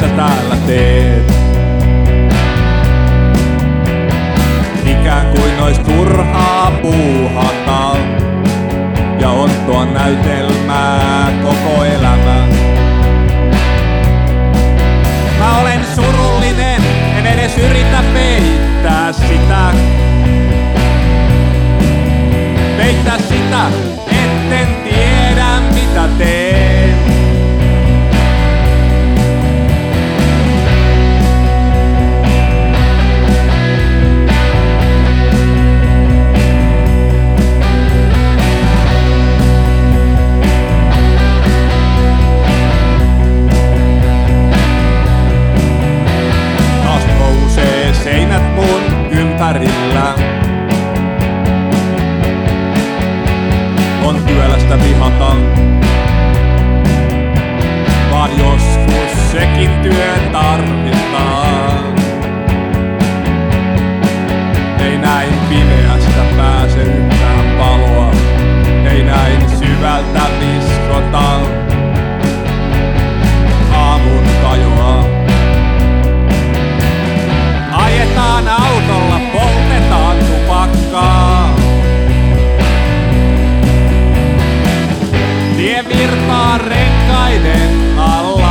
sä täällä teet? Ikään kuin ois turhaa puuhata ja ottoa näytelmää koko elämä. Mä olen surullinen, en edes yritä peittää sitä. Peittää sitä, auta. Vaan joskus sekin työn tarvitaan. Ei näin pimeästä pääse yhtään paloa, ei näin syvältä virtaa renkaiden alla.